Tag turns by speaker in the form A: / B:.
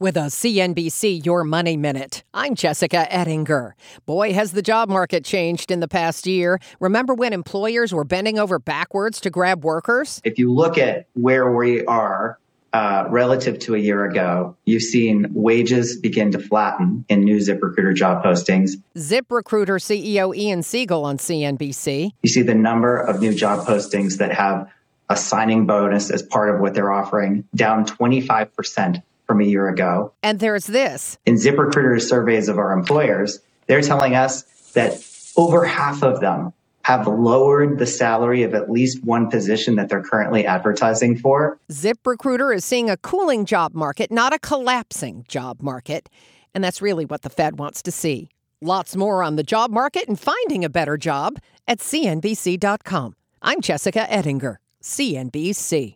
A: With a CNBC Your Money Minute, I'm Jessica Ettinger. Boy, has the job market changed in the past year. Remember when employers were bending over backwards to grab workers?
B: If you look at where we are uh, relative to a year ago, you've seen wages begin to flatten in new ZipRecruiter job postings.
A: ZipRecruiter CEO Ian Siegel on CNBC.
B: You see the number of new job postings that have a signing bonus as part of what they're offering down 25% from a year ago.
A: And there's this.
B: In ZipRecruiter's surveys of our employers, they're telling us that over half of them have lowered the salary of at least one position that they're currently advertising for.
A: ZipRecruiter is seeing a cooling job market, not a collapsing job market. And that's really what the Fed wants to see. Lots more on the job market and finding a better job at CNBC.com. I'm Jessica Ettinger, CNBC.